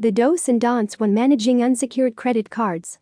The dos and don'ts when managing unsecured credit cards.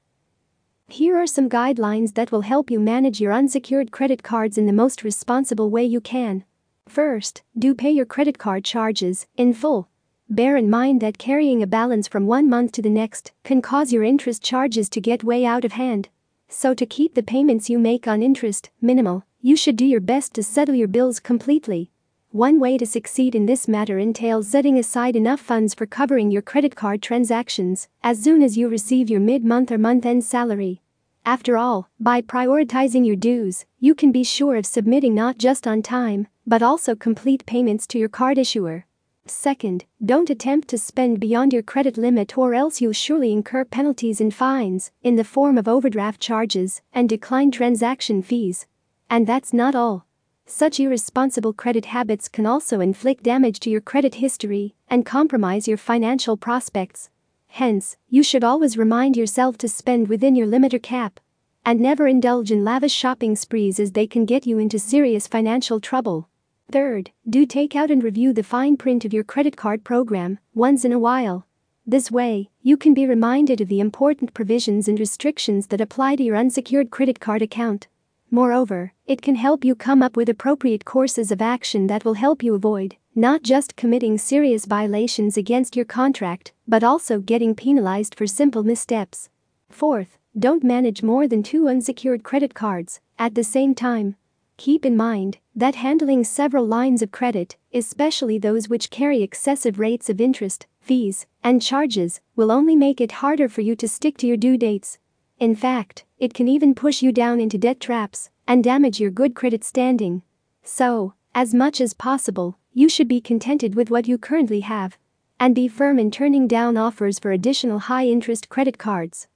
Here are some guidelines that will help you manage your unsecured credit cards in the most responsible way you can. First, do pay your credit card charges in full. Bear in mind that carrying a balance from one month to the next can cause your interest charges to get way out of hand. So, to keep the payments you make on interest minimal, you should do your best to settle your bills completely. One way to succeed in this matter entails setting aside enough funds for covering your credit card transactions as soon as you receive your mid month or month end salary. After all, by prioritizing your dues, you can be sure of submitting not just on time, but also complete payments to your card issuer. Second, don't attempt to spend beyond your credit limit or else you'll surely incur penalties and fines in the form of overdraft charges and declined transaction fees. And that's not all. Such irresponsible credit habits can also inflict damage to your credit history and compromise your financial prospects. Hence, you should always remind yourself to spend within your limiter cap. And never indulge in lavish shopping sprees as they can get you into serious financial trouble. Third, do take out and review the fine print of your credit card program once in a while. This way, you can be reminded of the important provisions and restrictions that apply to your unsecured credit card account. Moreover, it can help you come up with appropriate courses of action that will help you avoid not just committing serious violations against your contract, but also getting penalized for simple missteps. Fourth, don't manage more than two unsecured credit cards at the same time. Keep in mind that handling several lines of credit, especially those which carry excessive rates of interest, fees, and charges, will only make it harder for you to stick to your due dates. In fact, it can even push you down into debt traps and damage your good credit standing. So, as much as possible, you should be contented with what you currently have and be firm in turning down offers for additional high interest credit cards.